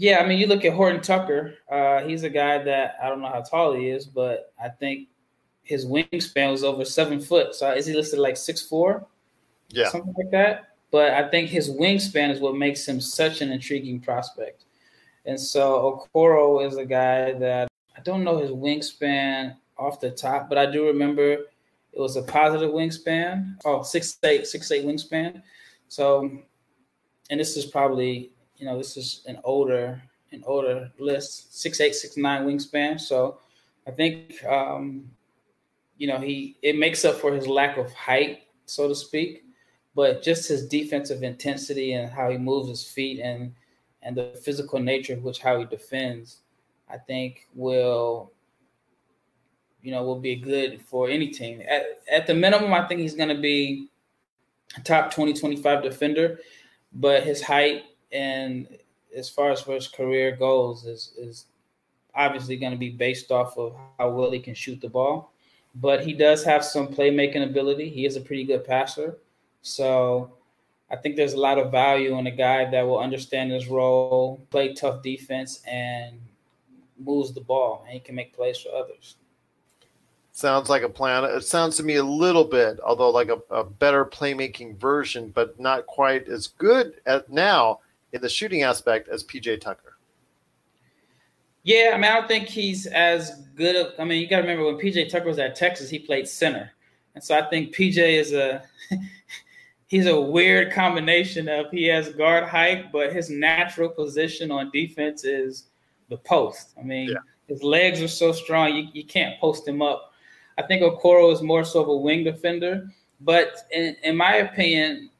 Yeah, I mean, you look at Horton Tucker. Uh, he's a guy that I don't know how tall he is, but I think his wingspan was over seven foot. So is he listed like six four? Yeah, something like that. But I think his wingspan is what makes him such an intriguing prospect. And so Okoro is a guy that I don't know his wingspan off the top, but I do remember it was a positive wingspan. Oh, six eight, six eight wingspan. So, and this is probably you know this is an older an older list, six eight, six nine wingspan. So, I think um, you know he it makes up for his lack of height, so to speak, but just his defensive intensity and how he moves his feet and and the physical nature of which how he defends, I think will, you know, will be good for any team. At, at the minimum, I think he's going to be a top 20, 25 defender, but his height and as far as for his career goes is, is obviously going to be based off of how well he can shoot the ball. But he does have some playmaking ability. He is a pretty good passer. So I think there's a lot of value in a guy that will understand his role, play tough defense, and moves the ball, and he can make plays for others. Sounds like a plan. It sounds to me a little bit, although like a, a better playmaking version, but not quite as good at now in the shooting aspect as PJ Tucker. Yeah, I mean, I don't think he's as good. Of, I mean, you got to remember when PJ Tucker was at Texas, he played center, and so I think PJ is a he's a weird combination of he has guard height, but his natural position on defense is the post. I mean, yeah. his legs are so strong, you, you can't post him up. I think Okoro is more so of a wing defender, but in, in my opinion,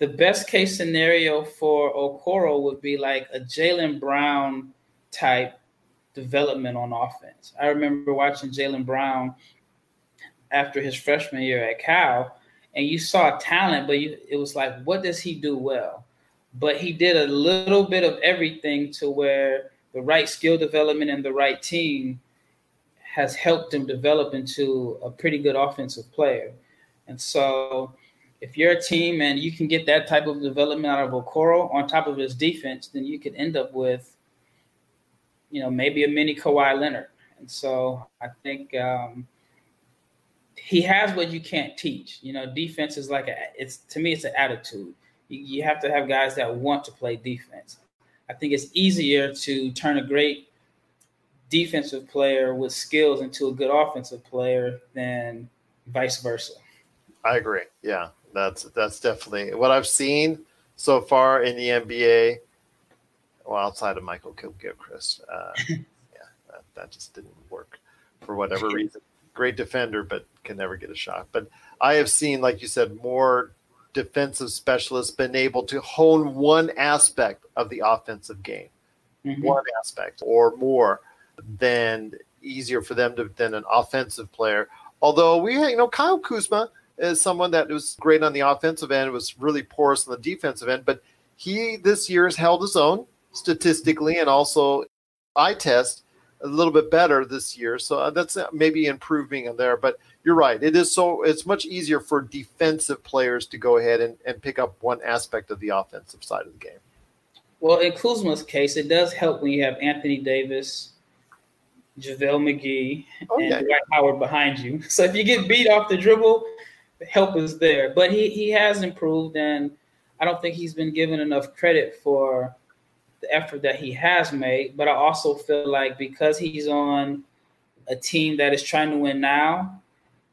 the best case scenario for Okoro would be like a Jaylen Brown type development on offense. I remember watching Jaylen Brown after his freshman year at Cal and you saw talent, but you, it was like, what does he do well? But he did a little bit of everything to where the right skill development and the right team has helped him develop into a pretty good offensive player. And so, if you're a team and you can get that type of development out of Okoro on top of his defense, then you could end up with, you know, maybe a mini Kawhi Leonard. And so, I think um, he has what you can't teach. You know, defense is like a it's to me it's an attitude. You, you have to have guys that want to play defense. I think it's easier to turn a great defensive player with skills into a good offensive player than vice versa. I agree. Yeah, that's that's definitely what I've seen so far in the NBA. Well, outside of Michael Gilchrist, uh, yeah, that, that just didn't work for whatever reason great defender, but can never get a shot. But I have seen, like you said, more defensive specialists been able to hone one aspect of the offensive game, mm-hmm. one aspect or more, than easier for them to than an offensive player. Although we, you know, Kyle Kuzma is someone that was great on the offensive end, was really porous on the defensive end, but he this year has held his own statistically and also eye test a little bit better this year. So uh, that's uh, maybe improving in there. But you're right. It is so it's much easier for defensive players to go ahead and, and pick up one aspect of the offensive side of the game. Well, in Kuzma's case, it does help when you have Anthony Davis JaVale McGee, Oh, and yeah. Dwight Howard behind you. So if you get beat off the dribble, the help is there. But he he has improved, and I don't think he's been given enough credit for the effort that he has made. But I also feel like because he's on a team that is trying to win now,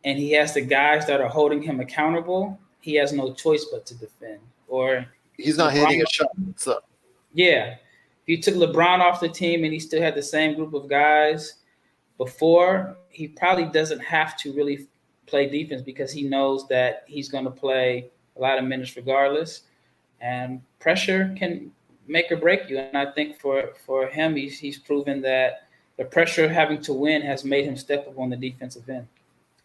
and he has the guys that are holding him accountable, he has no choice but to defend. Or He's not hitting a shot. So yeah. If you took LeBron off the team and he still had the same group of guys before, he probably doesn't have to really play defense because he knows that he's going to play a lot of minutes regardless. And pressure can make or break you. And I think for, for him, he's, he's proven that the pressure of having to win has made him step up on the defensive end.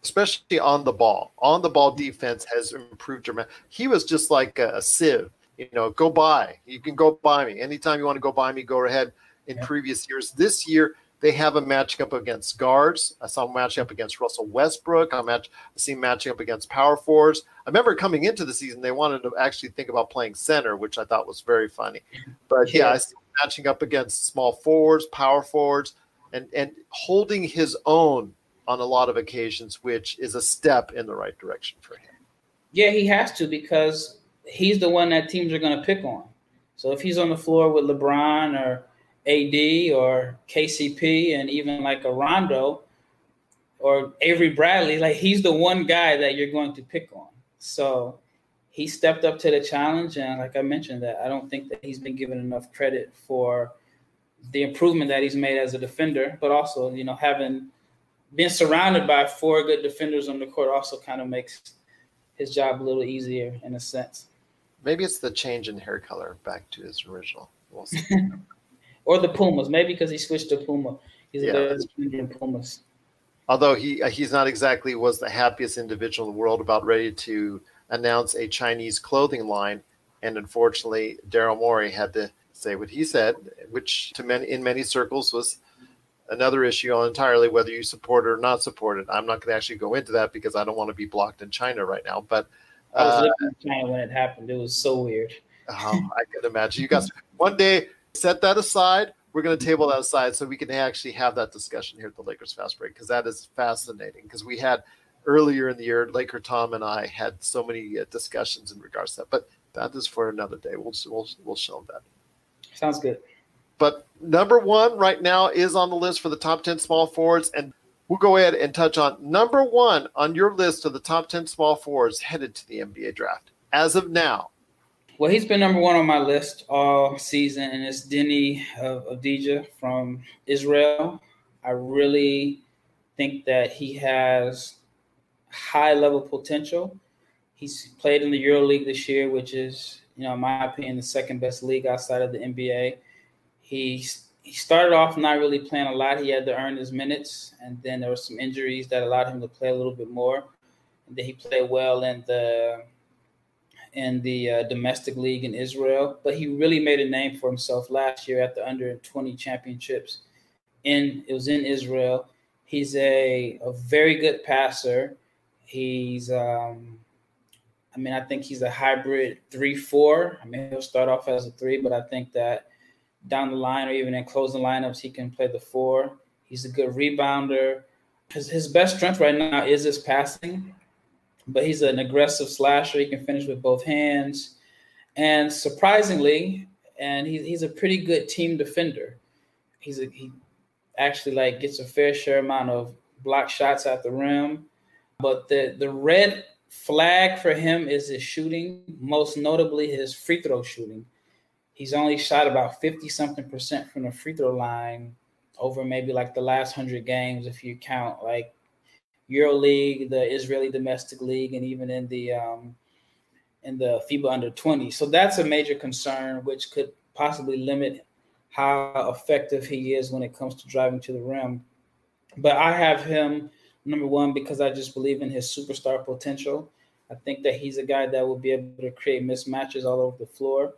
especially on the ball. On the ball defense has improved dramatically. He was just like a, a sieve. You know, go by. You can go by me anytime you want to go by me. Go ahead. In Yeah. previous years, this year they have a matching up against guards. I saw him matching up against Russell Westbrook. I match. I see him matching up against power forwards. I remember coming into the season, they wanted to actually think about playing center, which I thought was very funny. But yeah, Yeah. I see him matching up against small forwards, power forwards, and and holding his own on a lot of occasions, which is a step in the right direction for him. Yeah, he has to because he's the one that teams are going to pick on. So if he's on the floor with LeBron or AD or KCP and even like a Rondo or Avery Bradley, like he's the one guy that you're going to pick on. So he stepped up to the challenge, and like I mentioned, that I don't think that he's been given enough credit for the improvement that he's made as a defender, but also you know having been surrounded by four good defenders on the court also kind of makes his job a little easier in a sense. Maybe it's the change in hair color back to his original. We'll see. Or the Pumas, maybe because he switched to Puma. He's Yeah, a that's- Pumas. Although he uh, he's not exactly was the happiest individual in the world about ready to announce a Chinese clothing line, and unfortunately Daryl Morey had to say what he said, which to many in many circles was another issue on entirely whether you support it or not support it. I'm not going to actually go into that because I don't want to be blocked in China right now. But I was uh, living in China when it happened. It was so weird. Oh, I can imagine. You guys, one day, set that aside. We're going to table that aside so we can actually have that discussion here at the Lakers Fast Break because that is fascinating. Because we had earlier in the year, Laker Tom and I had so many uh, discussions in regards to that. But that is for another day. We'll we'll we'll show that. Sounds good. But number one right now is on the list for the top 10 small forwards. And we'll go ahead and touch on number one on your list of the top 10 small forwards headed to the NBA draft. As of now, Well, he's been number one on my list all season, and it's Denny of Adija from Israel. I really think that he has high level potential. He's played in the Euro League this year, which is, you know, in my opinion, the second best league outside of the NBA. He's he started off not really playing a lot. He had to earn his minutes, and then there were some injuries that allowed him to play a little bit more. And then he played well in the in the uh, domestic league in Israel, but he really made a name for himself last year at the under 20 championships. In it was in Israel. He's a, a very good passer. He's um, I mean, I think he's a hybrid three four. I mean, he'll start off as a three, but I think that down the line or even in closing lineups, he can play the four. He's a good rebounder. His, his best strength right now is his passing but he's an aggressive slasher. He can finish with both hands. And surprisingly, and he's he's a pretty good team defender. He's a, he actually like gets a fair share amount of block shots at the rim. But the the red flag for him is his shooting, most notably his free throw shooting. He's only shot about 50 something percent from the free throw line over maybe like the last 100 games if you count like Euro League, the Israeli domestic league, and even in the um, in the FIBA under 20. So that's a major concern, which could possibly limit how effective he is when it comes to driving to the rim. But I have him number one because I just believe in his superstar potential. I think that he's a guy that will be able to create mismatches all over the floor.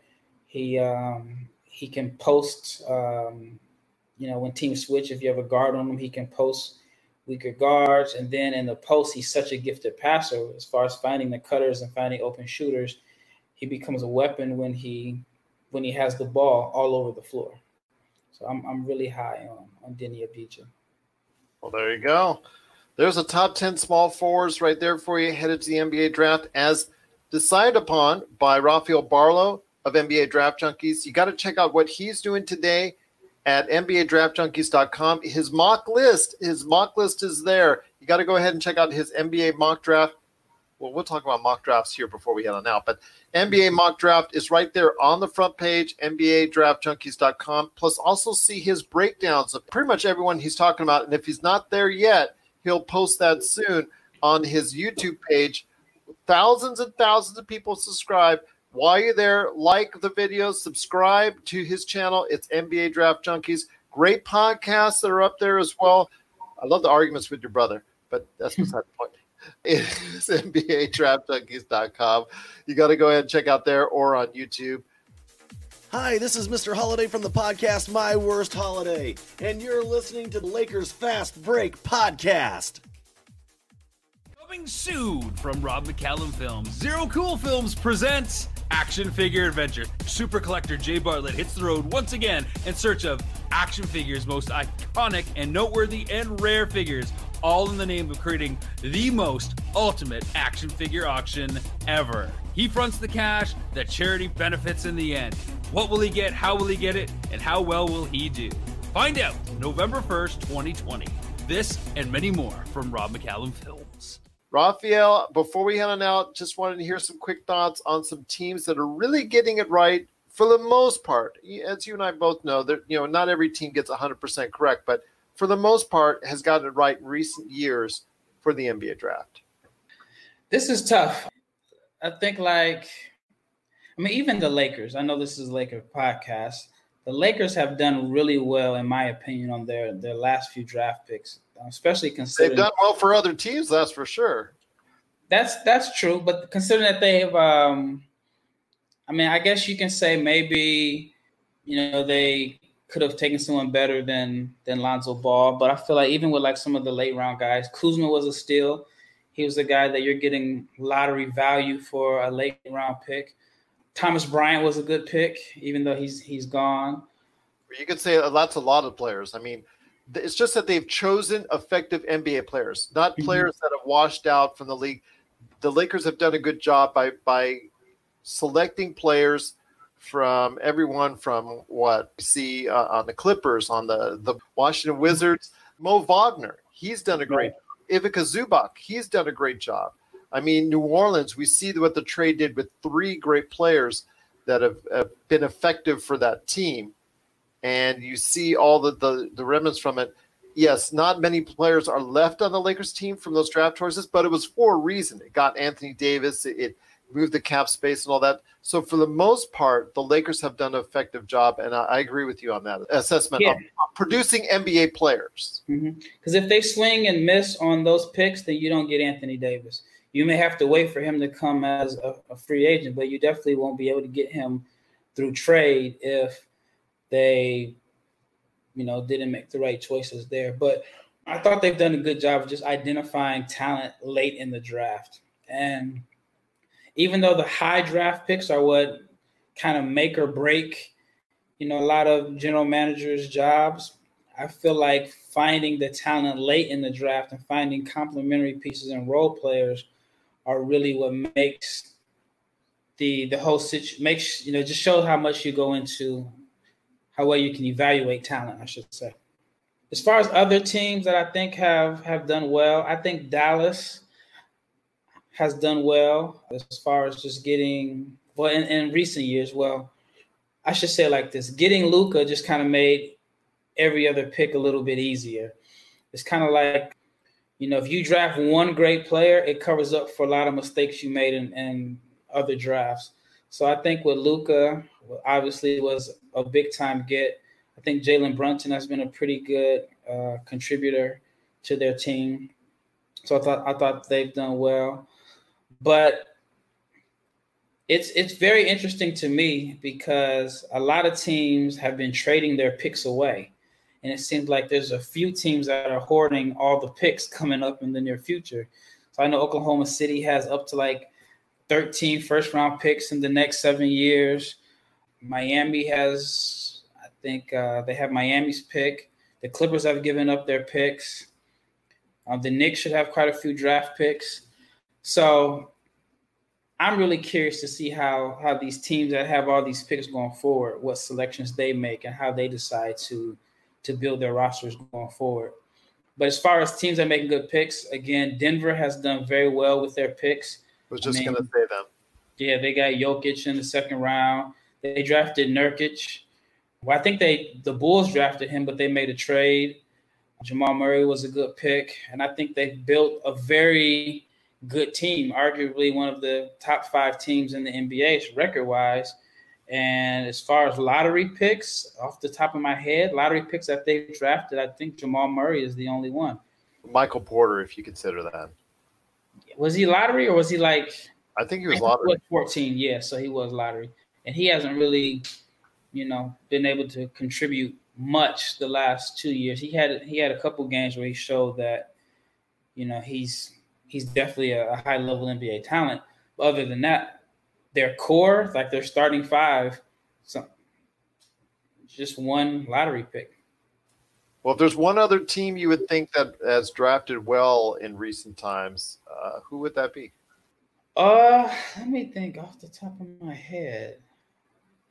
He um, he can post. Um, you know, when teams switch, if you have a guard on him, he can post weaker guards. And then in the post, he's such a gifted passer as far as finding the cutters and finding open shooters. He becomes a weapon when he when he has the ball all over the floor. So I'm I'm really high on on Deni Avdija. Well, there you go. There's a top 10 small forwards right there for you headed to the NBA draft as decided upon by Rafael Barlowe of NBA Draft Junkies. You got to check out what he's doing today at NBADraftJunkies.com. His mock list, his mock list is there. You got to go ahead and check out his NBA mock draft. Well, we'll talk about mock drafts here before we head on out, but NBA mock draft is right there on the front page, NBADraftJunkies.com. Plus, also see his breakdowns of pretty much everyone he's talking about. And if he's not there yet, he'll post that soon on his YouTube page. Thousands and thousands of people subscribe. While you're there, like the video, subscribe to his channel. It's NBA Draft Junkies. Great podcasts that are up there as well. I love the arguments with your brother, but that's beside the point. It's NBADraftJunkies.com. You got to go ahead and check out there or on YouTube. Hi, this is Mr. Holiday from the podcast My Worst Holiday, and you're listening to the Lakers Fast Break podcast. Coming soon from Rob McCallum Films, Zero Cool Films presents Action Figure Adventure. Super collector Jay Bartlett hits the road once again in search of action figures, most iconic and noteworthy and rare figures, all in the name of creating the most ultimate action figure auction ever. He fronts the cash, the charity benefits in the end. What will he get? How will he get it? And how well will he do? Find out November 1st, 2020. This and many more from Rob McCallum Films. Raphael, before we head on out, just wanted to hear some quick thoughts on some teams that are really getting it right for the most part. As you and I both know, that you know not every team gets 100% correct, but for the most part has gotten it right in recent years for the NBA draft. This is tough. I think like I mean even the Lakers. I know this is a Laker podcast. The Lakers have done really well, in my opinion, on their their last few draft picks, especially considering they've done well for other teams. That's for sure. That's that's true, but considering that they have, um, I mean, I guess you can say maybe, you know, they could have taken someone better than than Lonzo Ball, but I feel like even with like some of the late round guys, Kuzma was a steal. He was a guy that you're getting lottery value for a late round pick. Thomas Bryant was a good pick, even though he's he's gone. You could say that's a lot of players. I mean, it's just that they've chosen effective NBA players, not mm-hmm. players that have washed out from the league. The Lakers have done a good job by by selecting players from everyone from what we see uh, on the Clippers, on the the Washington Wizards. Mo Wagner, he's done a great. Right. Ivica Zubac, he's done a great job. I mean, New Orleans, we see what the trade did with three great players that have, have been effective for that team. And you see all the, the, the remnants from it. Yes, not many players are left on the Lakers team from those draft choices, but it was for a reason. It got Anthony Davis, it, it moved the cap space and all that. So for the most part, the Lakers have done an effective job, and I, I agree with you on that assessment yeah. of, of producing NBA players. Because mm-hmm. if they swing and miss on those picks, then you don't get Anthony Davis you may have to wait for him to come as a, a, free agent, but you definitely won't be able to get him through trade if they, you know, didn't make the right choices there. But I thought they've done a good job of just identifying talent late in the draft. And even though the high draft picks are what kind of make or break, you know, a lot of general managers' jobs, I feel like finding the talent late in the draft and finding complementary pieces and role players are really what makes the the whole situation makes you know just shows how much you go into how well you can evaluate talent, I should say. As far as other teams that I think have have done well, I think Dallas has done well as far as just getting well in, in recent years. Well, I should say like this: getting Luka just kind of made every other pick a little bit easier. It's kind of like you know, if you draft one great player, it covers up for a lot of mistakes you made in, in other drafts. So I think with Luka, obviously was a big time get. I think Jalen Brunson has been a pretty good uh, contributor to their team. So I thought I thought they've done well, but it's it's very interesting to me because a lot of teams have been trading their picks away and it seems like there's a few teams that are hoarding all the picks coming up in the near future. So I know Oklahoma City has up to like 13 first round picks in the next seven years. Miami has, I think uh, they have Miami's pick. The Clippers have given up their picks. Um, the Knicks should have quite a few draft picks. So I'm really curious to see how how these teams that have all these picks going forward, what selections they make and how they decide to to build their rosters going forward. But as far as teams that are making good picks, again, Denver has done very well with their picks. I was just I mean, going to say them. Yeah, they got Jokic in the second round. They drafted Nurkic. Well, I think they the Bulls drafted him, but they made a trade. Jamal Murray was a good pick, and I think they built a very good team, arguably one of the top five teams in the NBA record wise. And as far as lottery picks, off the top of my head, lottery picks that they've drafted, I think Jamal Murray is the only one. Michael Porter, if you consider that. Was he lottery or was he like? I think he was lottery. he was 14, yeah, so he was lottery. And he hasn't really, you know, been able to contribute much the last two years. He had he had a couple games where he showed that, you know, he's he's definitely a, a high level NBA talent. But other than that, their core, like their starting five, some just one lottery pick. Well, if there's one other team you would think that has drafted well in recent times, uh, who would that be? Uh, let me think off the top of my head.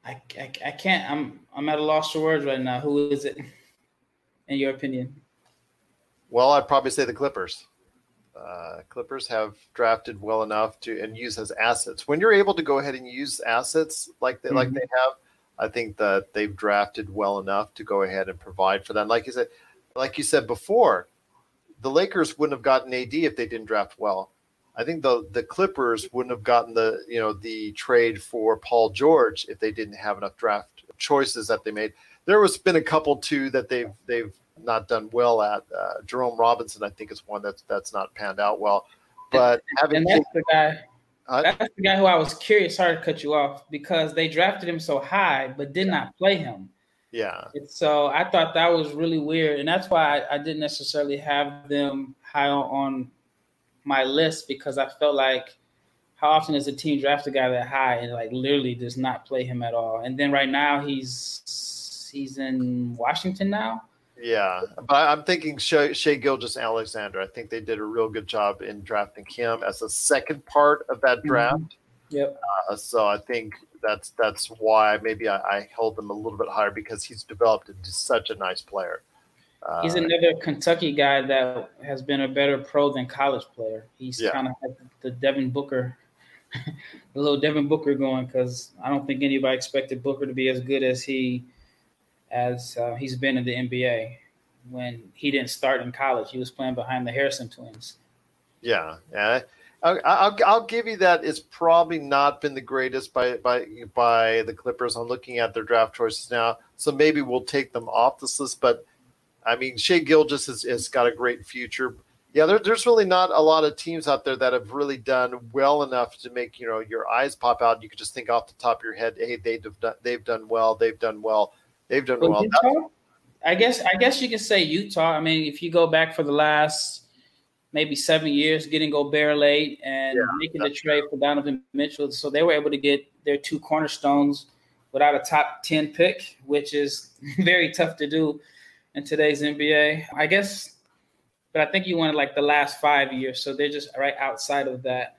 I, I, I can't. I'm I'm at a loss for words right now. Who is it? In your opinion? Well, I'd probably say the Clippers. Uh, Clippers have drafted well enough to and use as assets. When you're able to go ahead and use assets like they like Mhm. they have, I think that they've drafted well enough to go ahead and provide for them. Like you said, like you said before, the Lakers wouldn't have gotten AD if they didn't draft well. I think the the Clippers wouldn't have gotten the you know the trade for Paul George if they didn't have enough draft choices that they made. There was been a couple too that they've they've not done well at. Uh, Jerome Robinson, I think, is one that's that's not panned out well. But having And that's the guy. Uh, That's the guy who I was curious. Sorry to cut you off because they drafted him so high, but did not play him. yeah, And so I thought that was really weird, and that's why I, I didn't necessarily have them high on, on my list because I felt like how often does a team draft a guy that high and like literally does not play him at all? And then right now he's he's in Washington now. yeah. But I'm thinking Shai, Shea Gilgis Alexander. I think they did a real good job in drafting him as a second part of that draft. Yep. Uh, so I think that's that's why maybe I, I held them a little bit higher because he's developed into such a nice player. Uh, He's another Kentucky guy that has been a better pro than college player. He's Yeah. kind of like the Devin Booker, the little Devin Booker going because I don't think anybody expected Booker to be as good as he as uh, he's been in the NBA. When he didn't start in college, he was playing behind the Harrison twins. Yeah, yeah. I, I'll I'll give you that. It's probably not been the greatest by by by the Clippers. I'm looking at their draft choices now, so maybe we'll take them off this list. But I mean, Shai Gilgeous has, has got a great future. Yeah, there, there's really not a lot of teams out there that have really done well enough to make you know your eyes pop out. You could just think off the top of your head, hey, they've done they've done well, they've done well, they've done well. Utah, I guess I guess you could say Utah. I mean, if you go back for the last maybe seven years, getting Gobert late and Yeah, making the trade for Donovan Mitchell, so they were able to get their two cornerstones without a top ten pick, which is very tough to do in today's NBA. I guess, but I think you wanted like the last five years, so they're just right outside of that.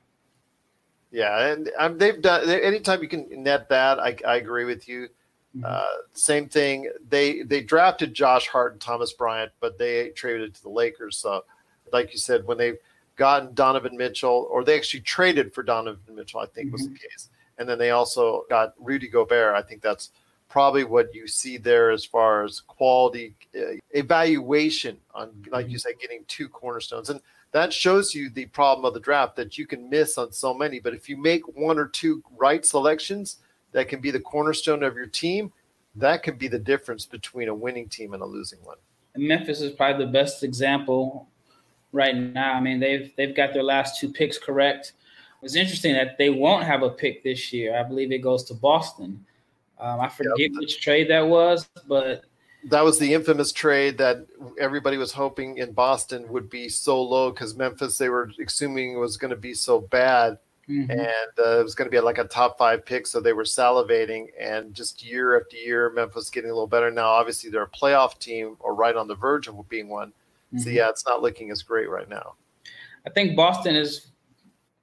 Yeah, and um, they've done. they- Anytime you can net that, I, I agree with you. Mhm. Uh, same thing. They they drafted Josh Hart and Thomas Bryant, but they traded to the Lakers. So, like you said, when they've gotten Donovan Mitchell, or they actually traded for Donovan Mitchell, I think was the case, and then they also got Rudy Gobert. I think that's probably what you see there as far as quality uh, evaluation on, like you said, getting two cornerstones and that shows you the problem of the draft that you can miss on so many. But if you make one or two right selections that can be the cornerstone of your team, that can be the difference between a winning team and a losing one. And Memphis is probably the best example right now. I mean, they've they've got their last two picks correct. It's interesting that they won't have a pick this year. I believe it goes to Boston. Um, I forget which trade that was, but That was the infamous trade that everybody was hoping in Boston would be so low because Memphis they were assuming was going to be so bad mhm. and uh, it was going to be like a top five pick. So they were salivating, and just year after year, Memphis getting a little better. Now, obviously, they're a playoff team or right on the verge of being one, So Mhm. yeah, it's not looking as great right now. I think Boston is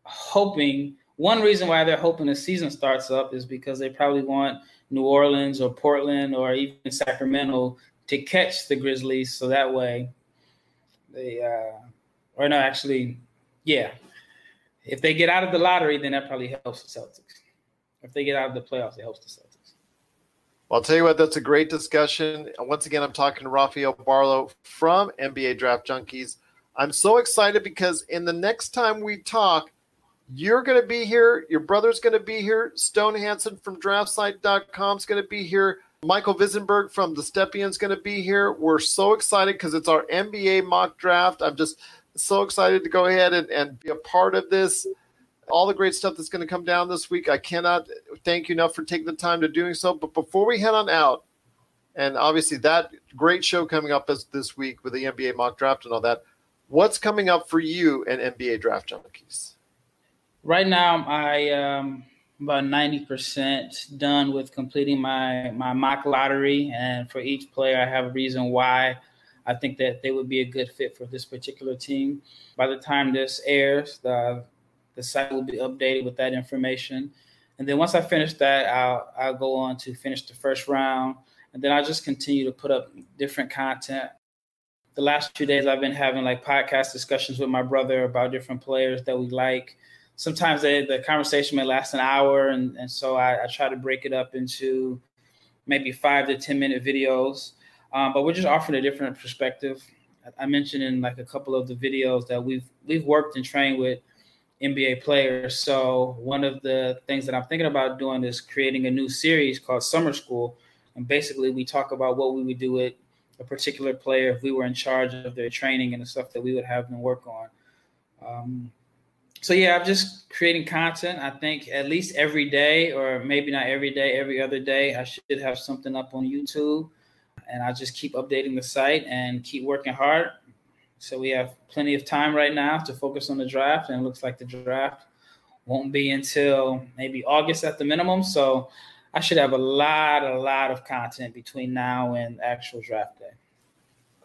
hoping. One reason why they're hoping the season starts up is because they probably want New Orleans or Portland or even Sacramento to catch the Grizzlies, so that way they, uh, or no, actually, yeah, if they get out of the lottery, then that probably helps the Celtics. If they get out of the playoffs, it helps the Celtics. Well, I'll tell you what, that's a great discussion. Once again, I'm talking to Rafael Barlowe from NBA Draft Junkies. I'm so excited because in the next time we talk, you're going to be here. Your brother's going to be here. Stone Hansen from DraftSite.com is going to be here. Michael Visenberg from The Stepien is going to be here. We're so excited because it's our NBA mock draft. I'm just so excited to go ahead and, and be a part of this all the great stuff that's going to come down this week. I cannot thank you enough for taking the time to doing so. But before we head on out, and obviously that great show coming up as this week with the NBA mock draft and all that, what's coming up for you and NBA Draft Junkies? Right now, I um about ninety percent done with completing my my mock lottery, and for each player, I have a reason why I think that they would be a good fit for this particular team. By the time this airs, the the site will be updated with that information, and then once I finish that, I'll I'll go on to finish the first round, and then I'll just continue to put up different content. The last two days, I've been having like podcast discussions with my brother about different players that we like sometimes they, the conversation may last an hour and, and so I, I try to break it up into maybe five to ten minute videos. Um, but we're just offering a different perspective. I mentioned in like a couple of the videos that we've we've worked and trained with nba players. So one of the things that i'm thinking about doing is creating a new series called summer school. And basically we talk about what we would do with a particular player if we were in charge of their training and the stuff that we would have them work on. Um, so yeah, I'm just creating content. I think at least every day, or maybe not every day, every other day, I should have something up on YouTube, and I just keep updating the site and keep working hard. So we have plenty of time right now to focus on the draft, and it looks like the draft won't be until maybe August at the minimum. So I should have a lot, a lot of content between now and actual draft day.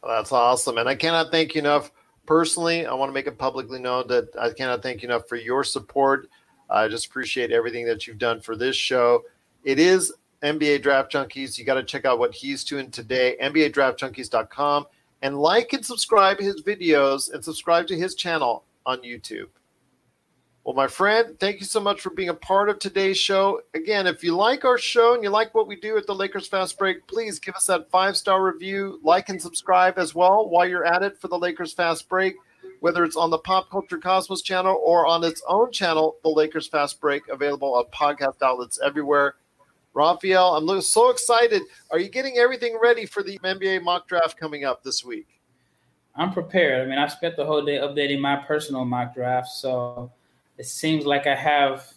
That's awesome. And I cannot thank you enough personally. I want to make it publicly known that I cannot thank you enough for your support. I just appreciate everything that you've done for this show. It is NBA Draft Junkies. You got to check out what he's doing today, NBADraftJunkies.com, and like and subscribe his videos and subscribe to his channel on YouTube. Well, my friend, thank you so much for being a part of today's show. Again, if you like our show and you like what we do at the Lakers Fast Break, please give us that five star review, like and subscribe as well while you're at it for the Lakers Fast Break, whether it's on the Pop Culture Cosmos channel or on its own channel, the Lakers Fast Break, available on podcast outlets everywhere. Raphael, I'm so excited. Are you getting everything ready for the NBA mock draft coming up this week? I'm prepared. I mean, I spent the whole day updating my personal mock draft, so it seems like I have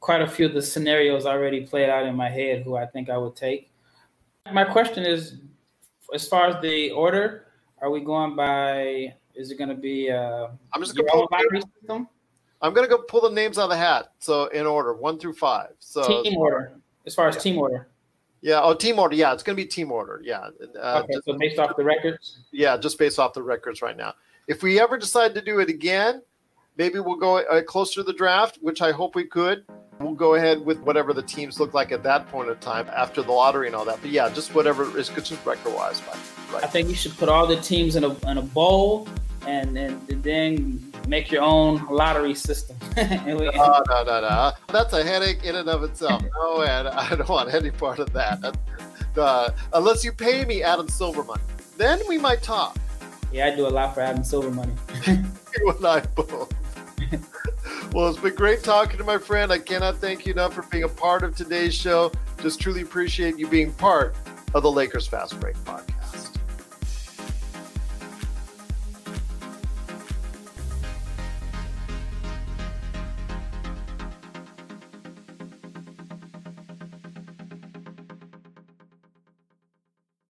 quite a few of the scenarios already played out in my head who I think I would take. My question is as far as the order, are we going by is it going to be uh I'm just going own lottery system? I'm going to go pull the names out of the hat. So in order, 1 through 5. So Team order. As far as team order. Yeah, oh team order. Yeah, it's going to be team order. Yeah. Uh, okay, so based off the records? Yeah, just based off the records right now. If we ever decide to do it again, maybe we'll go uh, closer to the draft, which I hope we could. We'll go ahead with whatever the teams look like at that point in time after the lottery and all that. But yeah, just whatever is good, just record wise. Right. I think you should put all the teams in a, in a bowl and, and then make your own lottery system. no, no, no, no. That's a headache in and of itself. No, and I don't want any part of that. Uh, unless you pay me Adam Silver money, then we might talk. Yeah, I do a lot for Adam Silver money. you and I both. Well, it's been great talking to my friend. I cannot thank you enough for being a part of today's show. Just truly appreciate you being part of the Lakers Fast Break podcast.